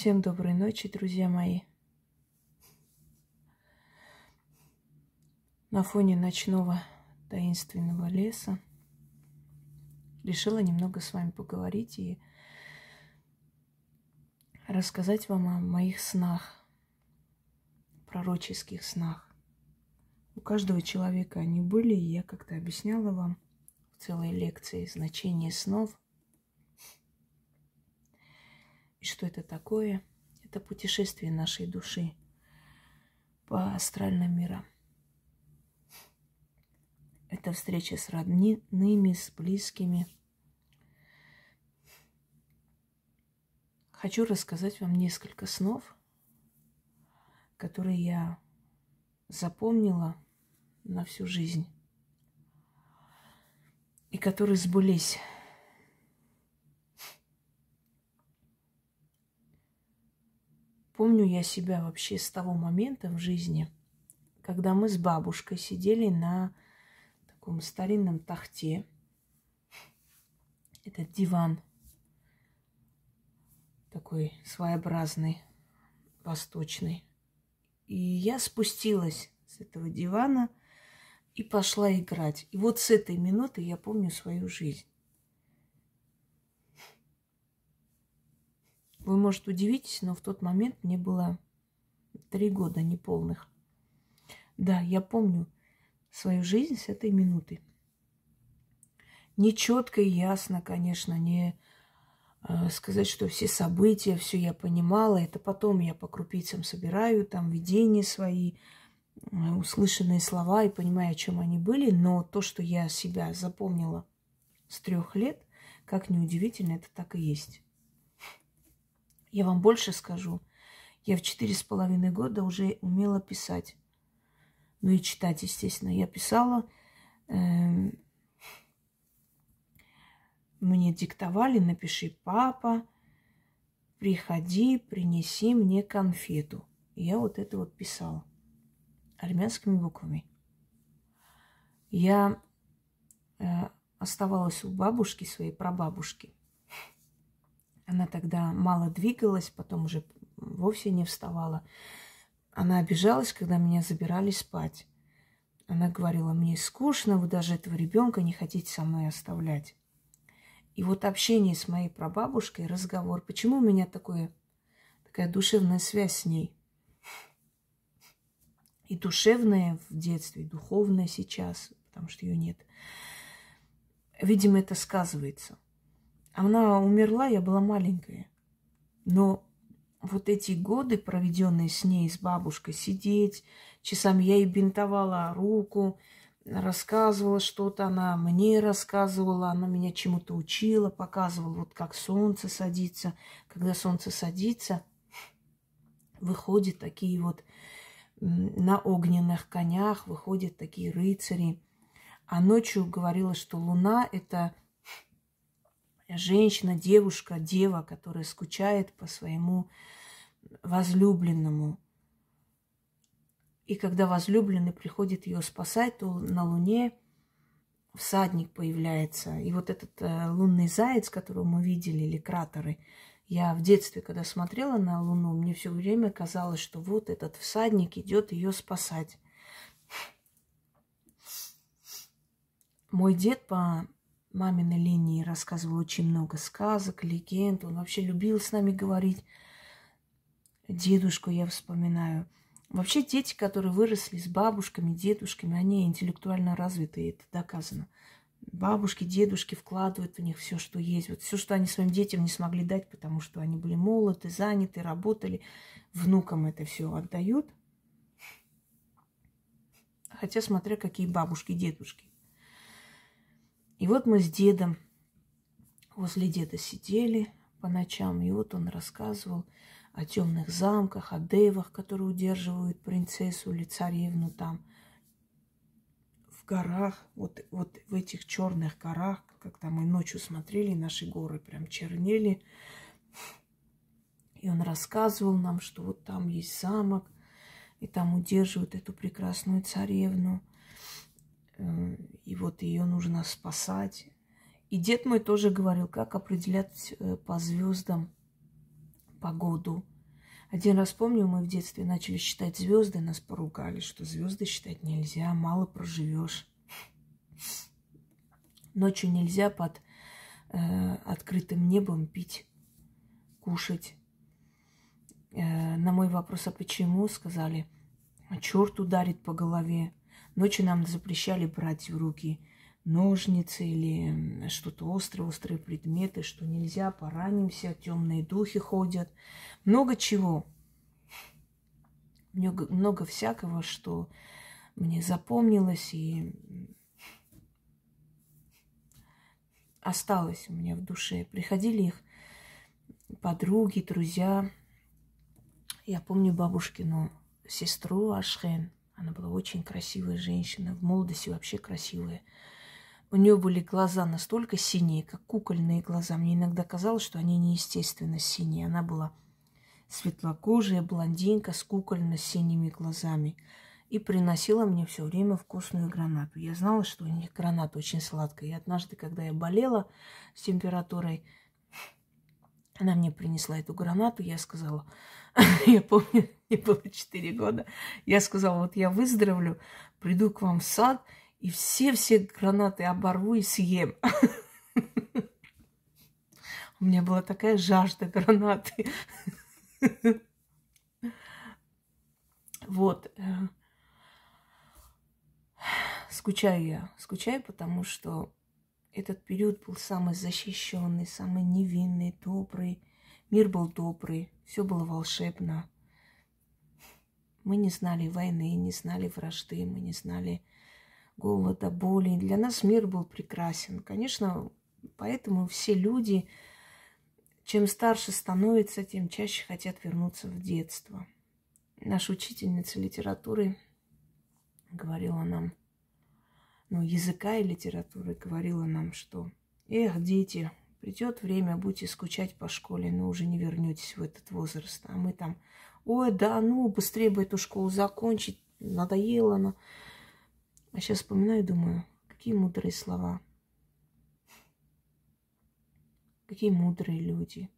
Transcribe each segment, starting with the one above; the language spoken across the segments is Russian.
Всем доброй ночи, друзья мои. На фоне ночного таинственного леса решила немного с вами поговорить и рассказать вам о моих снах, пророческих снах. У каждого человека они были, и я как-то объясняла вам в целой лекции значение снов – и что это такое? Это путешествие нашей души по астральным мирам. Это встреча с родными, с близкими. Хочу рассказать вам несколько снов, которые я запомнила на всю жизнь и которые сбылись Помню я себя вообще с того момента в жизни, когда мы с бабушкой сидели на таком старинном тахте. Этот диван такой своеобразный, восточный. И я спустилась с этого дивана и пошла играть. И вот с этой минуты я помню свою жизнь. Вы, может, удивитесь, но в тот момент мне было три года неполных. Да, я помню свою жизнь с этой минуты. Не четко и ясно, конечно, не э, сказать, что все события, все я понимала. Это потом я по крупицам собираю, там видения свои, э, услышанные слова и понимаю, о чем они были. Но то, что я себя запомнила с трех лет, как неудивительно, это так и есть. Я вам больше скажу. Я в четыре с половиной года уже умела писать. Ну и читать, естественно. Я писала. Э, мне диктовали, напиши, папа, приходи, принеси мне конфету. Я вот это вот писала армянскими буквами. Я э, оставалась у бабушки своей, прабабушки. Она тогда мало двигалась, потом уже вовсе не вставала. Она обижалась, когда меня забирали спать. Она говорила, мне скучно, вы даже этого ребенка не хотите со мной оставлять. И вот общение с моей прабабушкой, разговор, почему у меня такое, такая душевная связь с ней? И душевная в детстве, и духовная сейчас, потому что ее нет. Видимо, это сказывается – она умерла, я была маленькая. Но вот эти годы, проведенные с ней, с бабушкой, сидеть, часами я ей бинтовала руку, рассказывала что-то, она мне рассказывала, она меня чему-то учила, показывала, вот как солнце садится. Когда солнце садится, выходят такие вот на огненных конях, выходят такие рыцари. А ночью говорила, что луна – это женщина, девушка, дева, которая скучает по своему возлюбленному. И когда возлюбленный приходит ее спасать, то на Луне всадник появляется. И вот этот э, лунный заяц, которого мы видели, или кратеры, я в детстве, когда смотрела на Луну, мне все время казалось, что вот этот всадник идет ее спасать. Мой дед по маминой линии рассказывал очень много сказок, легенд. Он вообще любил с нами говорить. Дедушку я вспоминаю. Вообще дети, которые выросли с бабушками, дедушками, они интеллектуально развиты, это доказано. Бабушки, дедушки вкладывают в них все, что есть. Вот все, что они своим детям не смогли дать, потому что они были молоды, заняты, работали. Внукам это все отдают. Хотя смотря какие бабушки, дедушки. И вот мы с дедом возле деда сидели по ночам, и вот он рассказывал о темных замках, о девах, которые удерживают принцессу или царевну там в горах, вот, вот в этих черных горах, когда мы ночью смотрели, наши горы прям чернели. И он рассказывал нам, что вот там есть замок, и там удерживают эту прекрасную царевну. Э, и вот ее нужно спасать. И дед мой тоже говорил, как определять э, по звездам погоду. Один раз помню, мы в детстве начали считать звезды, нас поругали, что звезды считать нельзя, мало проживешь. Ночью нельзя под э, открытым небом пить, кушать. Э, на мой вопрос, а почему, сказали, черт ударит по голове. Ночью нам запрещали брать в руки ножницы или что-то острые, острые предметы, что нельзя, поранимся, темные духи ходят. Много чего. Много, много всякого, что мне запомнилось и осталось у меня в душе. Приходили их подруги, друзья. Я помню бабушкину сестру Ашхен. Она была очень красивая женщина, в молодости вообще красивая. У нее были глаза настолько синие, как кукольные глаза. Мне иногда казалось, что они неестественно синие. Она была светлокожая, блондинка с кукольно-синими глазами. И приносила мне все время вкусную гранату. Я знала, что у них граната очень сладкая. И однажды, когда я болела с температурой, она мне принесла эту гранату, я сказала, я помню, мне было 4 года, я сказала, вот я выздоровлю, приду к вам в сад – и все-все гранаты оборву и съем. У меня была такая жажда гранаты. Вот. Э, скучаю я. Скучаю, потому что этот период был самый защищенный, самый невинный, добрый. Мир был добрый, все было волшебно. Мы не знали войны, не знали вражды, мы не знали голода, боли. Для нас мир был прекрасен. Конечно, поэтому все люди, чем старше становятся, тем чаще хотят вернуться в детство. Наша учительница литературы говорила нам, ну, языка и литературы говорила нам, что «Эх, дети, придет время, будете скучать по школе, но уже не вернетесь в этот возраст». А мы там «Ой, да ну, быстрее бы эту школу закончить, надоело она». А сейчас вспоминаю и думаю, какие мудрые слова. Какие мудрые люди.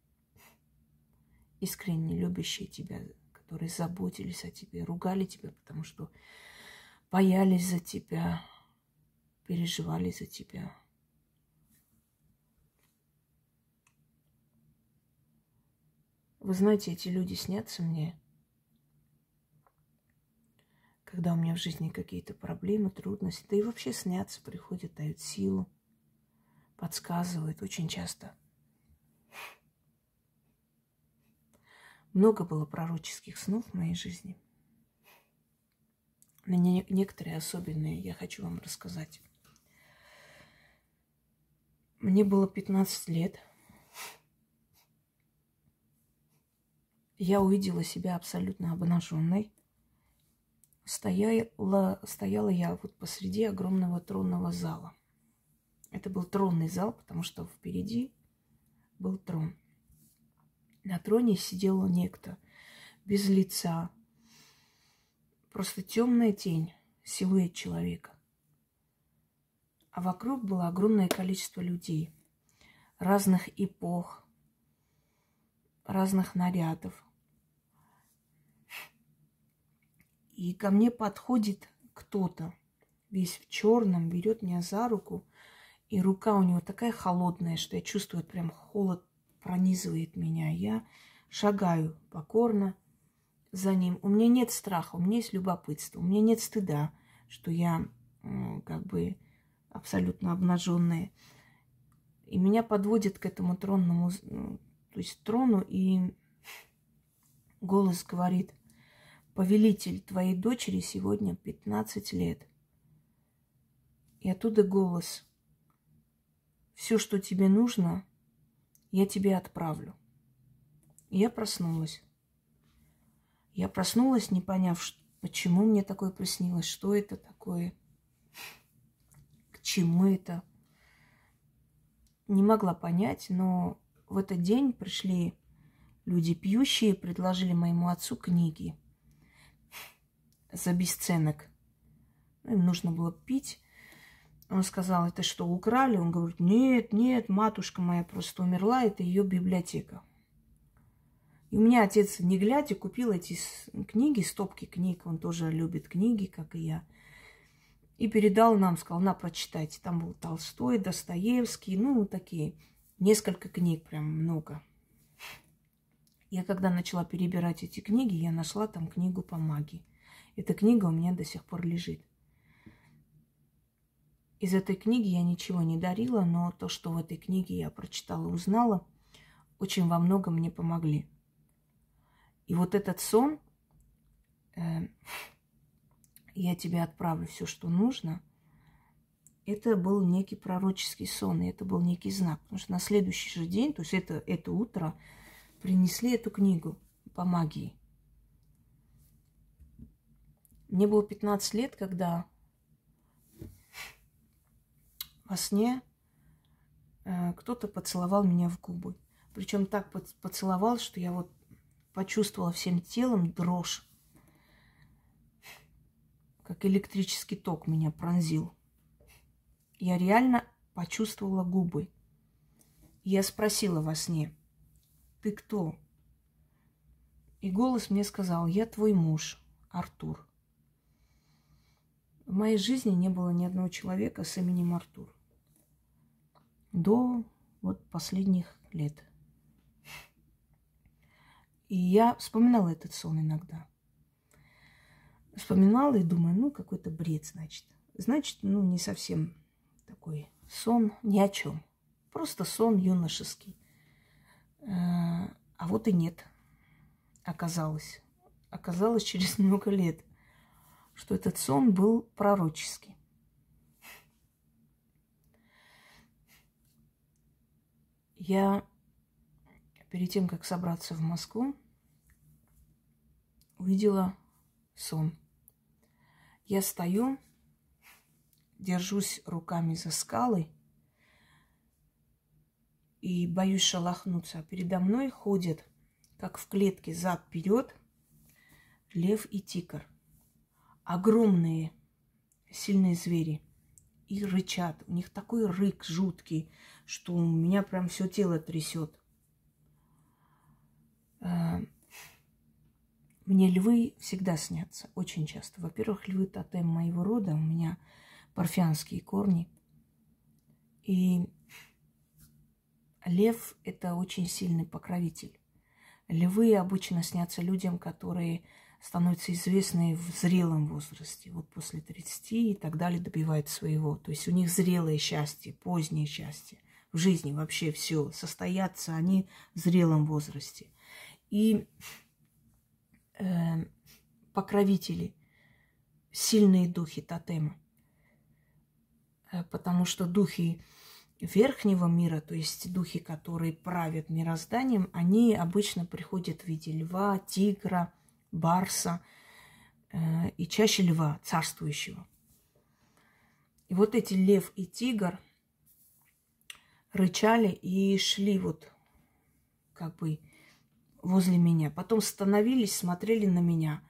Искренне любящие тебя, которые заботились о тебе, ругали тебя, потому что боялись за тебя, переживали за тебя. Вы знаете, эти люди снятся мне – когда у меня в жизни какие-то проблемы, трудности, да и вообще сняться приходят, дают силу, подсказывают очень часто. Много было пророческих снов в моей жизни. Но некоторые особенные я хочу вам рассказать. Мне было 15 лет. Я увидела себя абсолютно обнаженной стояла, стояла я вот посреди огромного тронного зала. Это был тронный зал, потому что впереди был трон. На троне сидел некто без лица, просто темная тень, силуэт человека. А вокруг было огромное количество людей разных эпох, разных нарядов, И ко мне подходит кто-то, весь в черном, берет меня за руку, и рука у него такая холодная, что я чувствую, прям холод пронизывает меня. Я шагаю покорно за ним. У меня нет страха, у меня есть любопытство, у меня нет стыда, что я как бы абсолютно обнаженная. И меня подводит к этому тронному, то есть трону, и голос говорит, повелитель твоей дочери сегодня 15 лет. И оттуда голос. Все, что тебе нужно, я тебе отправлю. И я проснулась. Я проснулась, не поняв, почему мне такое приснилось, что это такое, к чему это. Не могла понять, но в этот день пришли люди пьющие, предложили моему отцу книги – за бесценок. Ну, им нужно было пить. Он сказал, это что, украли? Он говорит, нет, нет, матушка моя просто умерла, это ее библиотека. И у меня отец, не глядя, купил эти книги, стопки книг. Он тоже любит книги, как и я. И передал нам, сказал, на, прочитайте. Там был Толстой, Достоевский, ну, такие. Несколько книг, прям много. Я когда начала перебирать эти книги, я нашла там книгу по магии. Эта книга у меня до сих пор лежит. Из этой книги я ничего не дарила, но то, что в этой книге я прочитала узнала, очень во многом мне помогли. И вот этот сон, э, я тебе отправлю все, что нужно, это был некий пророческий сон, и это был некий знак. Потому что на следующий же день, то есть это, это утро, принесли эту книгу по магии. Мне было 15 лет, когда во сне э, кто-то поцеловал меня в губы. Причем так поцеловал, что я вот почувствовала всем телом дрожь, как электрический ток меня пронзил. Я реально почувствовала губы. Я спросила во сне, ты кто? И голос мне сказал, я твой муж, Артур. В моей жизни не было ни одного человека с именем Артур. До вот последних лет. И я вспоминала этот сон иногда. Вспоминала и думаю, ну, какой-то бред, значит. Значит, ну, не совсем такой сон ни о чем. Просто сон юношеский. Э, а вот и нет. Оказалось. Оказалось через много лет, что этот сон был пророческий. Я перед тем, как собраться в Москву, увидела сон. Я стою, держусь руками за скалы и боюсь шелохнуться. Передо мной ходят, как в клетке, зад вперед лев и тигр. Огромные, сильные звери. И рычат. У них такой рык жуткий, что у меня прям все тело трясет. Мне львы всегда снятся, очень часто. Во-первых, львы тотем моего рода, у меня парфянские корни. И лев – это очень сильный покровитель. Львы обычно снятся людям, которые становятся известны в зрелом возрасте, вот после 30 и так далее добивают своего. То есть у них зрелое счастье, позднее счастье. В жизни вообще все. Состоятся они в зрелом возрасте – и покровители, сильные духи тотема. Э, потому что духи верхнего мира, то есть духи, которые правят мирозданием, они обычно приходят в виде льва, тигра, барса э, и чаще льва, царствующего. И вот эти лев и тигр рычали и шли вот как бы возле меня. Потом становились, смотрели на меня,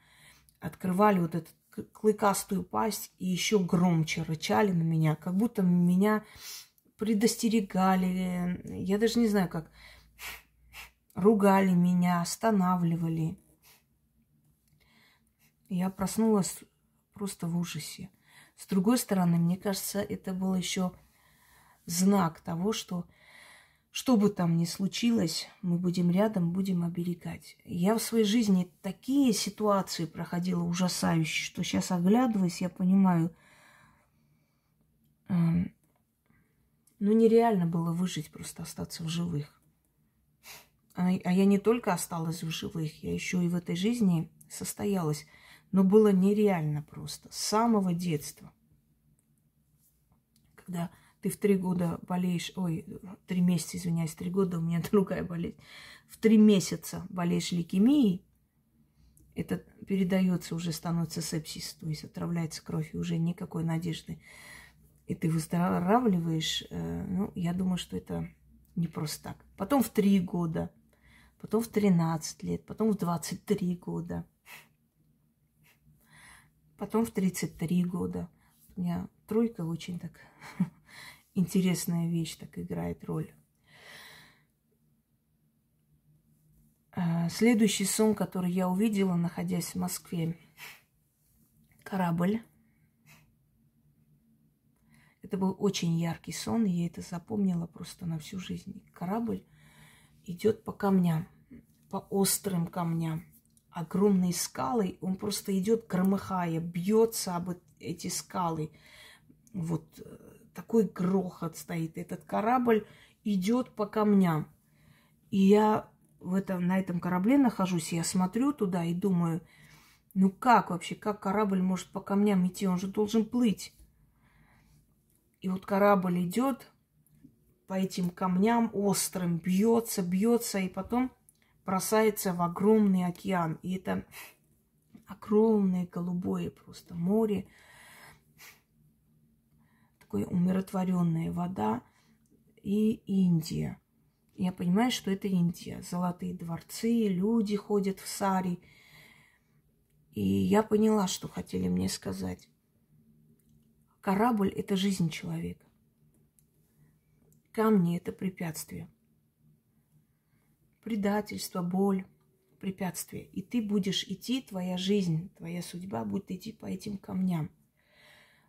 открывали вот эту клыкастую пасть и еще громче рычали на меня, как будто меня предостерегали. Я даже не знаю, как ругали меня, останавливали. Я проснулась просто в ужасе. С другой стороны, мне кажется, это был еще знак того, что что бы там ни случилось, мы будем рядом, будем оберегать. Я в своей жизни такие ситуации проходила ужасающие, что сейчас оглядываясь, я понимаю, э, ну нереально было выжить, просто остаться в живых. А, а я не только осталась в живых, я еще и в этой жизни состоялась. Но было нереально просто с самого детства. Когда ты в три года болеешь, ой, три месяца, извиняюсь, три года, у меня другая болезнь, в три месяца болеешь лейкемией, это передается, уже становится сепсис, то есть отравляется кровь, и уже никакой надежды. И ты выздоравливаешь, э, ну, я думаю, что это не просто так. Потом в три года, потом в 13 лет, потом в 23 года, потом в 33 года. У меня тройка очень так интересная вещь так играет роль. А, следующий сон, который я увидела, находясь в Москве. Корабль. Это был очень яркий сон, и я это запомнила просто на всю жизнь. Корабль идет по камням, по острым камням. Огромные скалы, он просто идет громыхая, бьется об эти скалы. Вот э, такой грохот стоит. Этот корабль идет по камням. И я в этом, на этом корабле нахожусь, я смотрю туда и думаю, ну как вообще, как корабль может по камням идти? Он же должен плыть. И вот корабль идет по этим камням острым, бьется, бьется, и потом бросается в огромный океан. И это огромное голубое просто море, такое умиротворенная вода и Индия. Я понимаю, что это Индия. Золотые дворцы, люди ходят в сари. И я поняла, что хотели мне сказать. Корабль – это жизнь человека. Камни – это препятствие. Предательство, боль, препятствие. И ты будешь идти, твоя жизнь, твоя судьба будет идти по этим камням.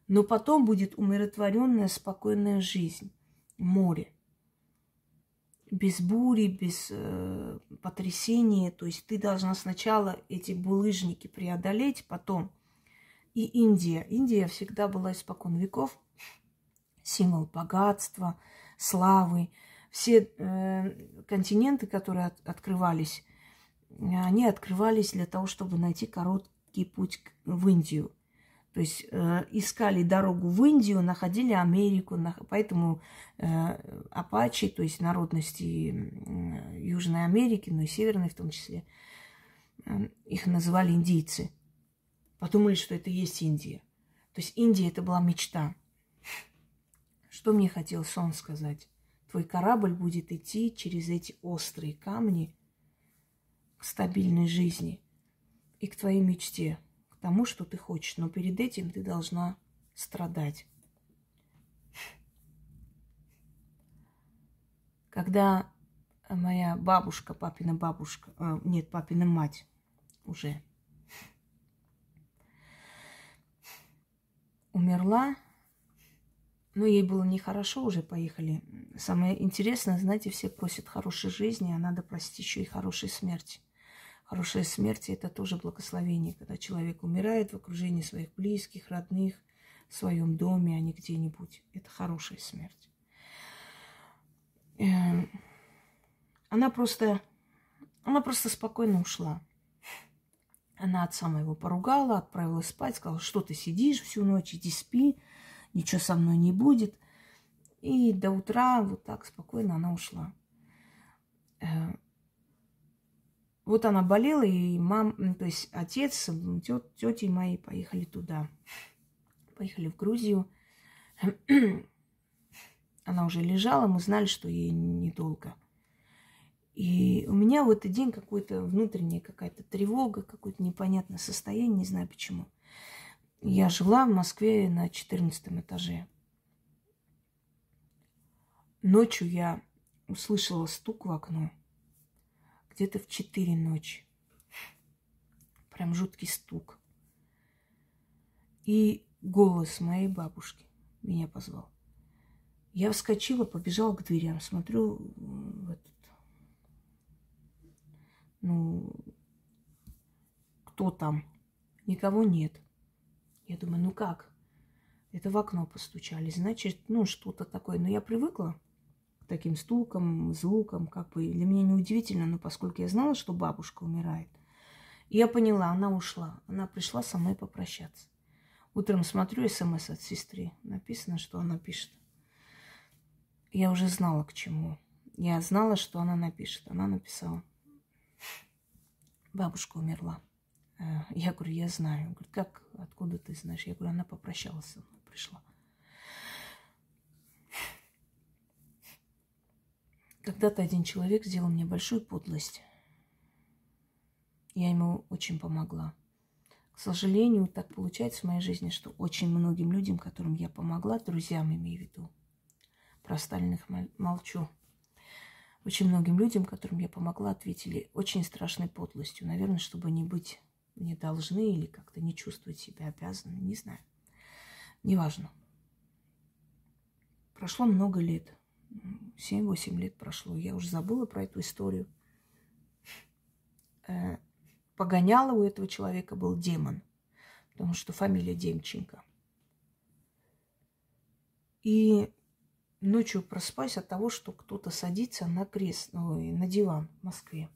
Но потом будет умиротворенная, спокойная жизнь, море. Без бури, без э, потрясения. То есть ты должна сначала эти булыжники преодолеть, потом – и Индия. Индия всегда была испокон веков символ богатства, славы. Все э, континенты, которые от, открывались, они открывались для того, чтобы найти короткий путь в Индию. То есть э, искали дорогу в Индию, находили Америку, на, поэтому э, апачи, то есть народности э, Южной Америки, но и Северной в том числе, э, их называли индийцы – подумали, что это есть Индия. То есть Индия это была мечта. Что мне хотел сон сказать? Твой корабль будет идти через эти острые камни к стабильной жизни и к твоей мечте, тому, что ты хочешь. Но перед этим ты должна страдать. Когда моя бабушка, папина бабушка, э, нет, папина мать уже умерла. Но ей было нехорошо, уже поехали. Самое интересное, знаете, все просят хорошей жизни, а надо просить еще и хорошей смерти. Хорошая смерть – это тоже благословение, когда человек умирает в окружении своих близких, родных, в своем доме, а не где-нибудь. Это хорошая смерть. Эм, она просто, она просто спокойно ушла. Она отца моего поругала, отправила спать, сказала, что ты сидишь всю ночь, иди спи, ничего со мной не будет. И до утра вот так спокойно она ушла. Вот она болела, и мам, то есть отец, тет, тети мои поехали туда. Поехали в Грузию. Она уже лежала, мы знали, что ей недолго. И у меня в этот день какая-то внутренняя какая-то тревога, какое-то непонятное состояние, не знаю почему. Я жила в Москве на 14 этаже. Ночью я услышала стук в окно. Где-то в 4 ночи. Прям жуткий стук. И голос моей бабушки меня позвал. Я вскочила, побежала к дверям, смотрю в этот ну, кто там? Никого нет. Я думаю, ну как? Это в окно постучали. Значит, ну, что-то такое. Но я привыкла таким стукам, звукам, как бы. Для меня не удивительно, но поскольку я знала, что бабушка умирает, я поняла, она ушла. Она пришла со мной попрощаться. Утром смотрю смс от сестры. Написано, что она пишет. Я уже знала, к чему. Я знала, что она напишет. Она написала бабушка умерла. Э, я говорю, я знаю. Говорит, как, откуда ты знаешь? Я говорю, она попрощалась со пришла. Когда-то один человек сделал мне большую подлость. Я ему очень помогла. К сожалению, так получается в моей жизни, что очень многим людям, которым я помогла, друзьям имею в виду, про остальных молчу, очень многим людям, которым я помогла, ответили очень страшной подлостью. Наверное, чтобы не быть не должны или как-то не чувствовать себя обязаны, не знаю. Неважно. Прошло много лет. 7-8 лет прошло. Я уже забыла про эту историю. Э, погоняла у этого человека был демон, потому что фамилия Демченко. И ночью проспаюсь от того, что кто-то садится на крест, ой, на диван в Москве.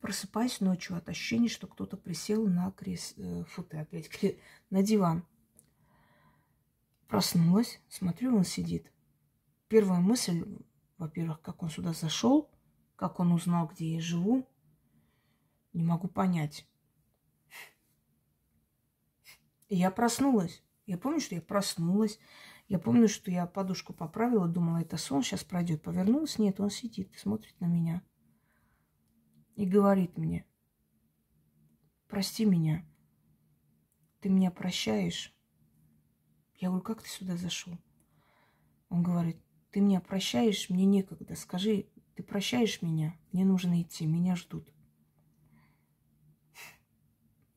Просыпаюсь ночью от ощущения, что кто-то присел на крест, э, фу ты опять, на диван. Проснулась, смотрю, он сидит. Первая мысль, во-первых, как он сюда зашел, как он узнал, где я живу, не могу понять. Я проснулась. Я помню, что я проснулась. Я помню, что я подушку поправила, думала, это сон сейчас пройдет. Повернулась, нет, он сидит, смотрит на меня. И говорит мне, прости меня, ты меня прощаешь? Я говорю, как ты сюда зашел? Он говорит, ты меня прощаешь, мне некогда. Скажи, ты прощаешь меня? Мне нужно идти, меня ждут.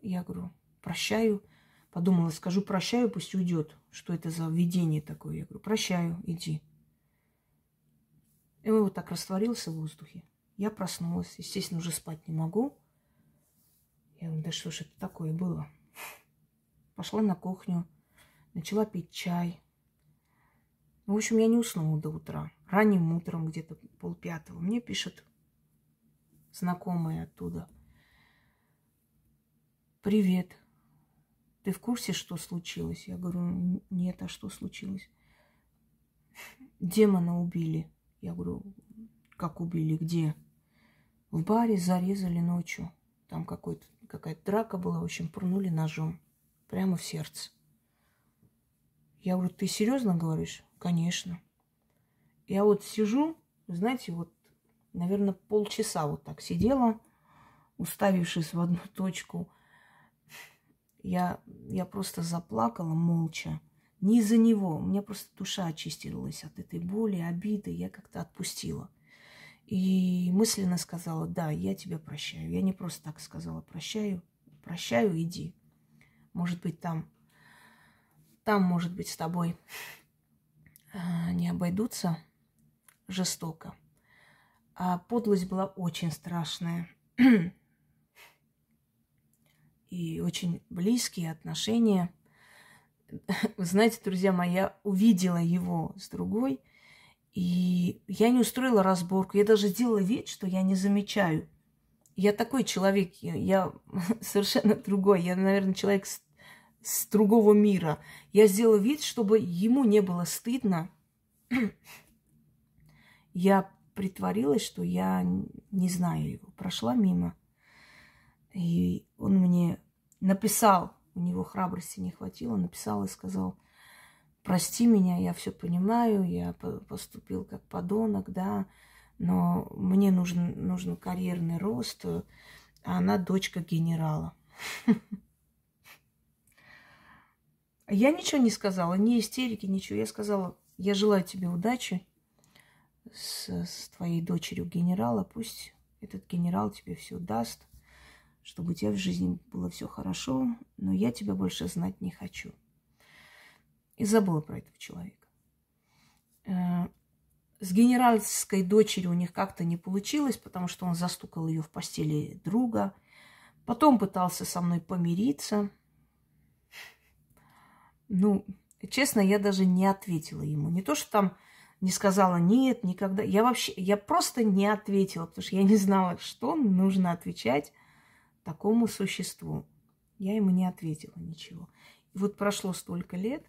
Я говорю, прощаю. Подумала, скажу прощаю, пусть уйдет. Что это за видение такое? Я говорю, прощаю, иди. И он вот так растворился в воздухе. Я проснулась. Естественно, уже спать не могу. Я говорю, да что ж это такое было? Пошла на кухню, начала пить чай. Ну, в общем, я не уснула до утра. Ранним утром, где-то полпятого, мне пишет знакомая оттуда. Привет. Ты в курсе, что случилось? Я говорю, нет, а что случилось? Демона убили. Я говорю, как убили, где? В баре зарезали ночью. Там какой-то, какая-то драка была, в общем, пурнули ножом. Прямо в сердце. Я говорю, ты серьезно говоришь? Конечно. Я вот сижу, знаете, вот, наверное, полчаса вот так сидела, уставившись в одну точку. Я, я просто заплакала молча. Не из-за него. У меня просто душа очистилась от этой боли, обиды. Я как-то отпустила. И мысленно сказала, да, я тебя прощаю. Я не просто так сказала, прощаю, прощаю, иди. Может быть, там, там, может быть, с тобой а, не обойдутся жестоко. А подлость была очень страшная. И очень близкие отношения. Вы знаете, друзья мои, я увидела его с другой – и я не устроила разборку. Я даже сделала вид, что я не замечаю. Я такой человек, я совершенно другой. Я, наверное, человек с, другого мира. Я сделала вид, чтобы ему не было стыдно. Я притворилась, что я не знаю его. Прошла мимо. И он мне написал, у него храбрости не хватило, написал и сказал, прости меня, я все понимаю, я поступил как подонок, да, но мне нужен, нужен карьерный рост, а она дочка генерала. Я ничего не сказала, ни истерики, ничего. Я сказала, я желаю тебе удачи с, с твоей дочерью генерала. Пусть этот генерал тебе все даст, чтобы у тебя в жизни было все хорошо, но я тебя больше знать не хочу. И забыла про этого человека. Э, с генеральской дочерью у них как-то не получилось, потому что он застукал ее в постели друга. Потом пытался со мной помириться. Ну, честно, я даже не ответила ему. Не то, что там не сказала нет, никогда. Я вообще, я просто не ответила, потому что я не знала, что нужно отвечать такому существу. Я ему не ответила ничего. И вот прошло столько лет,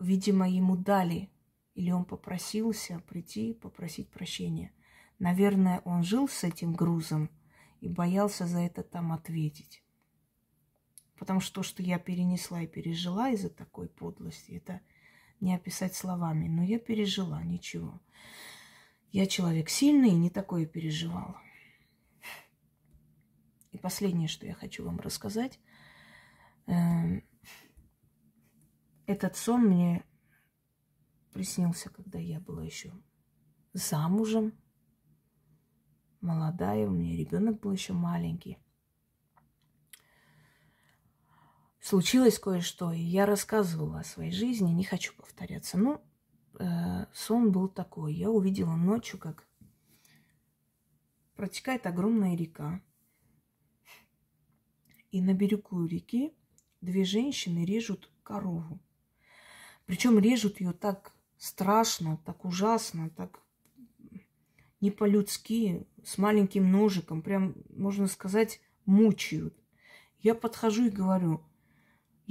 Видимо, ему дали, или он попросился прийти, попросить прощения. Наверное, он жил с этим грузом и боялся за это там ответить. Потому что то, что я перенесла и пережила из-за такой подлости, это не описать словами. Но я пережила, ничего. Я человек сильный и не такое переживала. И последнее, что я хочу вам рассказать. Эм, этот сон мне приснился, когда я была еще замужем, молодая, у меня ребенок был еще маленький. Случилось кое-что, и я рассказывала о своей жизни, не хочу повторяться. Ну, э, сон был такой. Я увидела ночью, как протекает огромная река. И на берегу реки две женщины режут корову. Причем режут ее так страшно, так ужасно, так не по-людски, с маленьким ножиком, прям, можно сказать, мучают. Я подхожу и говорю,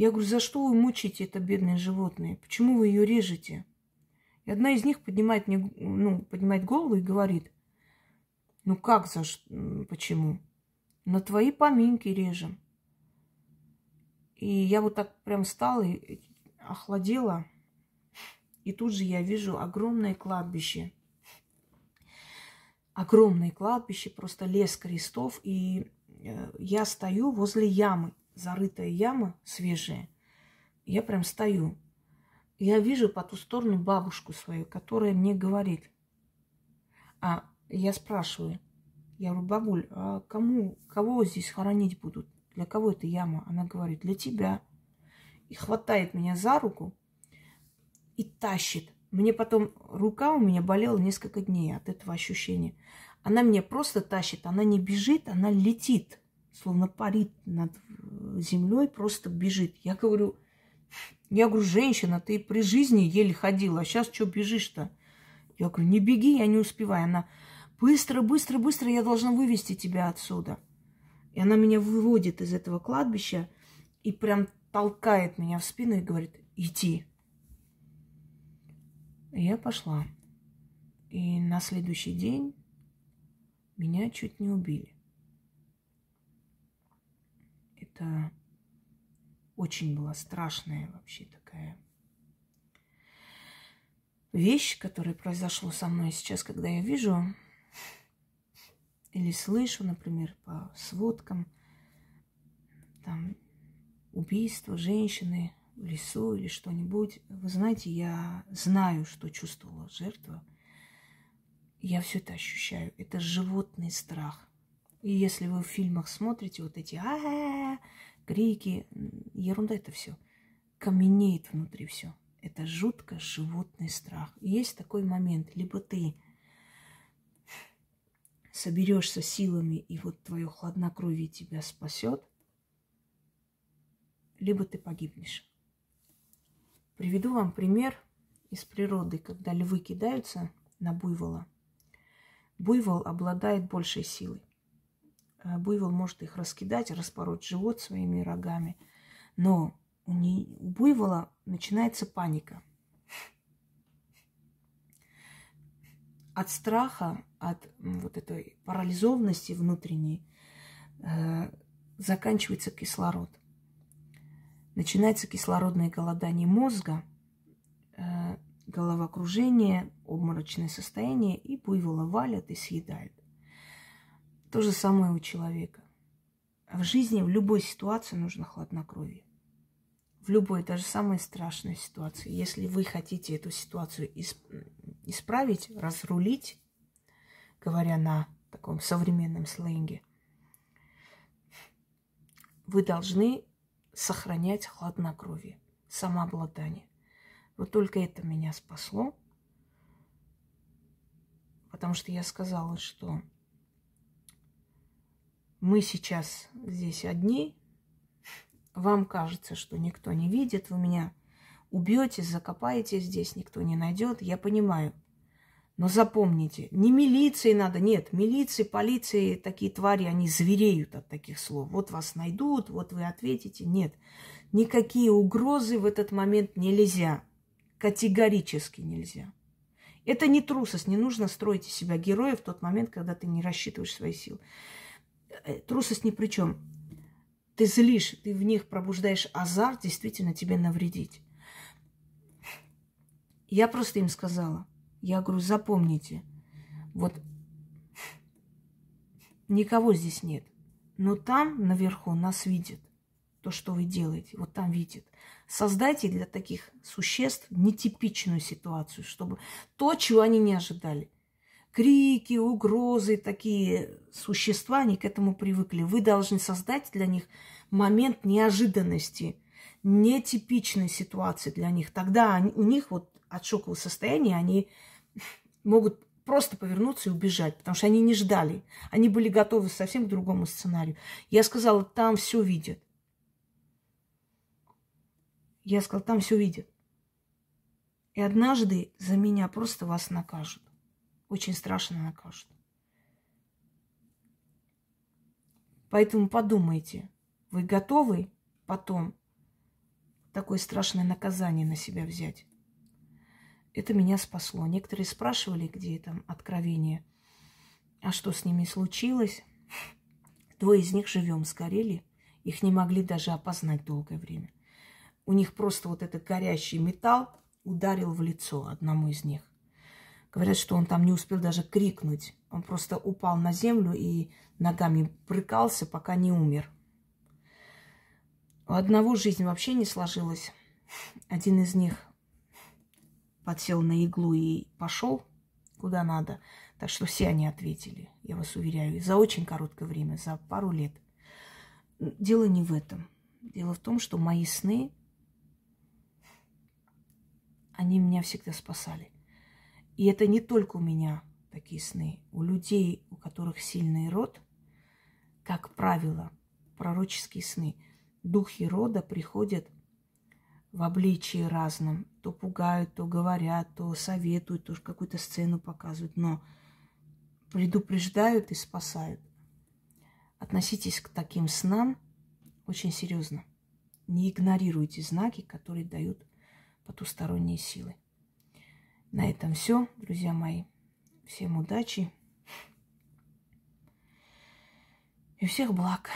я говорю, за что вы мучаете это бедное животное? Почему вы ее режете? И одна из них поднимает, мне, ну, поднимает голову и говорит, ну как за почему? На твои поминки режем. И я вот так прям встала и охладела. И тут же я вижу огромное кладбище. Огромное кладбище, просто лес крестов. И э, я стою возле ямы, зарытая яма свежая. Я прям стою. Я вижу по ту сторону бабушку свою, которая мне говорит. А я спрашиваю, я говорю, бабуль, а кому, кого здесь хоронить будут? Для кого эта яма? Она говорит, для тебя. И хватает меня за руку и тащит. Мне потом рука у меня болела несколько дней от этого ощущения. Она меня просто тащит, она не бежит, она летит, словно парит над землей, просто бежит. Я говорю, я говорю, женщина, ты при жизни еле ходила, а сейчас что бежишь-то? Я говорю, не беги, я не успеваю. Она, быстро, быстро, быстро, я должна вывести тебя отсюда. И она меня выводит из этого кладбища и прям толкает меня в спину и говорит, иди. И я пошла. И на следующий день меня чуть не убили. Это очень была страшная вообще такая вещь, которая произошла со мной сейчас, когда я вижу или слышу, например, по сводкам, там, убийство женщины в лесу или что-нибудь. Вы знаете, я знаю, что чувствовала жертва. Я все это ощущаю. Это животный страх. И если вы в фильмах смотрите вот эти а крики, ерунда это все. Каменеет внутри все. Это жутко животный страх. И есть такой момент. Либо ты соберешься силами, и вот твое хладнокровие тебя спасет, либо ты погибнешь. Приведу вам пример из природы, когда львы кидаются на буйвола. Буйвол обладает большей силой. Э, буйвол может их раскидать, распороть живот своими рогами. Но у, не, у буйвола начинается паника. От страха, от вот этой парализованности внутренней э, заканчивается кислород. Начинается кислородное голодание мозга, э, головокружение, обморочное состояние, и буйвола валят и съедают. То же самое у человека. В жизни, в любой ситуации нужно хладнокровие. В любой, даже самой страшной ситуации. Если вы хотите эту ситуацию исправить, разрулить, говоря на таком современном сленге, вы должны сохранять хладнокровие, самообладание. Вот только это меня спасло, потому что я сказала, что мы сейчас здесь одни, вам кажется, что никто не видит, вы меня убьете, закопаете здесь, никто не найдет, я понимаю. Но запомните, не милиции надо, нет, милиции, полиции, такие твари, они звереют от таких слов. Вот вас найдут, вот вы ответите. Нет, никакие угрозы в этот момент нельзя, категорически нельзя. Это не трусость, не нужно строить из себя героя в тот момент, когда ты не рассчитываешь свои силы. Э, трусость ни при чем. Ты злишь, ты в них пробуждаешь азарт действительно тебе навредить. Я просто им сказала, я говорю, запомните, вот никого здесь нет, но там наверху нас видят. то, что вы делаете. Вот там видит. Создайте для таких существ нетипичную ситуацию, чтобы то, чего они не ожидали. Крики, угрозы, такие существа, они к этому привыкли. Вы должны создать для них момент неожиданности, нетипичной ситуации для них. Тогда они, у них вот от шокового состояния они могут просто повернуться и убежать, потому что они не ждали. Они были готовы совсем к другому сценарию. Я сказала, там все видят. Я сказала, там все видят. И однажды за меня просто вас накажут. Очень страшно накажут. Поэтому подумайте, вы готовы потом такое страшное наказание на себя взять? Это меня спасло. Некоторые спрашивали, где там откровение. А что с ними случилось? Двое из них живем, сгорели. Их не могли даже опознать долгое время. У них просто вот этот горящий металл ударил в лицо одному из них. Говорят, что он там не успел даже крикнуть. Он просто упал на землю и ногами прыкался, пока не умер. У одного жизнь вообще не сложилась. Один из них подсел на иглу и пошел куда надо. Так что все они ответили, я вас уверяю, за очень короткое время, за пару лет. Дело не в этом. Дело в том, что мои сны, они меня всегда спасали. И это не только у меня такие сны. У людей, у которых сильный род, как правило, пророческие сны. Духи рода приходят в обличии разном. То пугают, то говорят, то советуют, то какую-то сцену показывают, но предупреждают и спасают. Относитесь к таким снам очень серьезно. Не игнорируйте знаки, которые дают потусторонние силы. На этом все, друзья мои. Всем удачи и всех благ.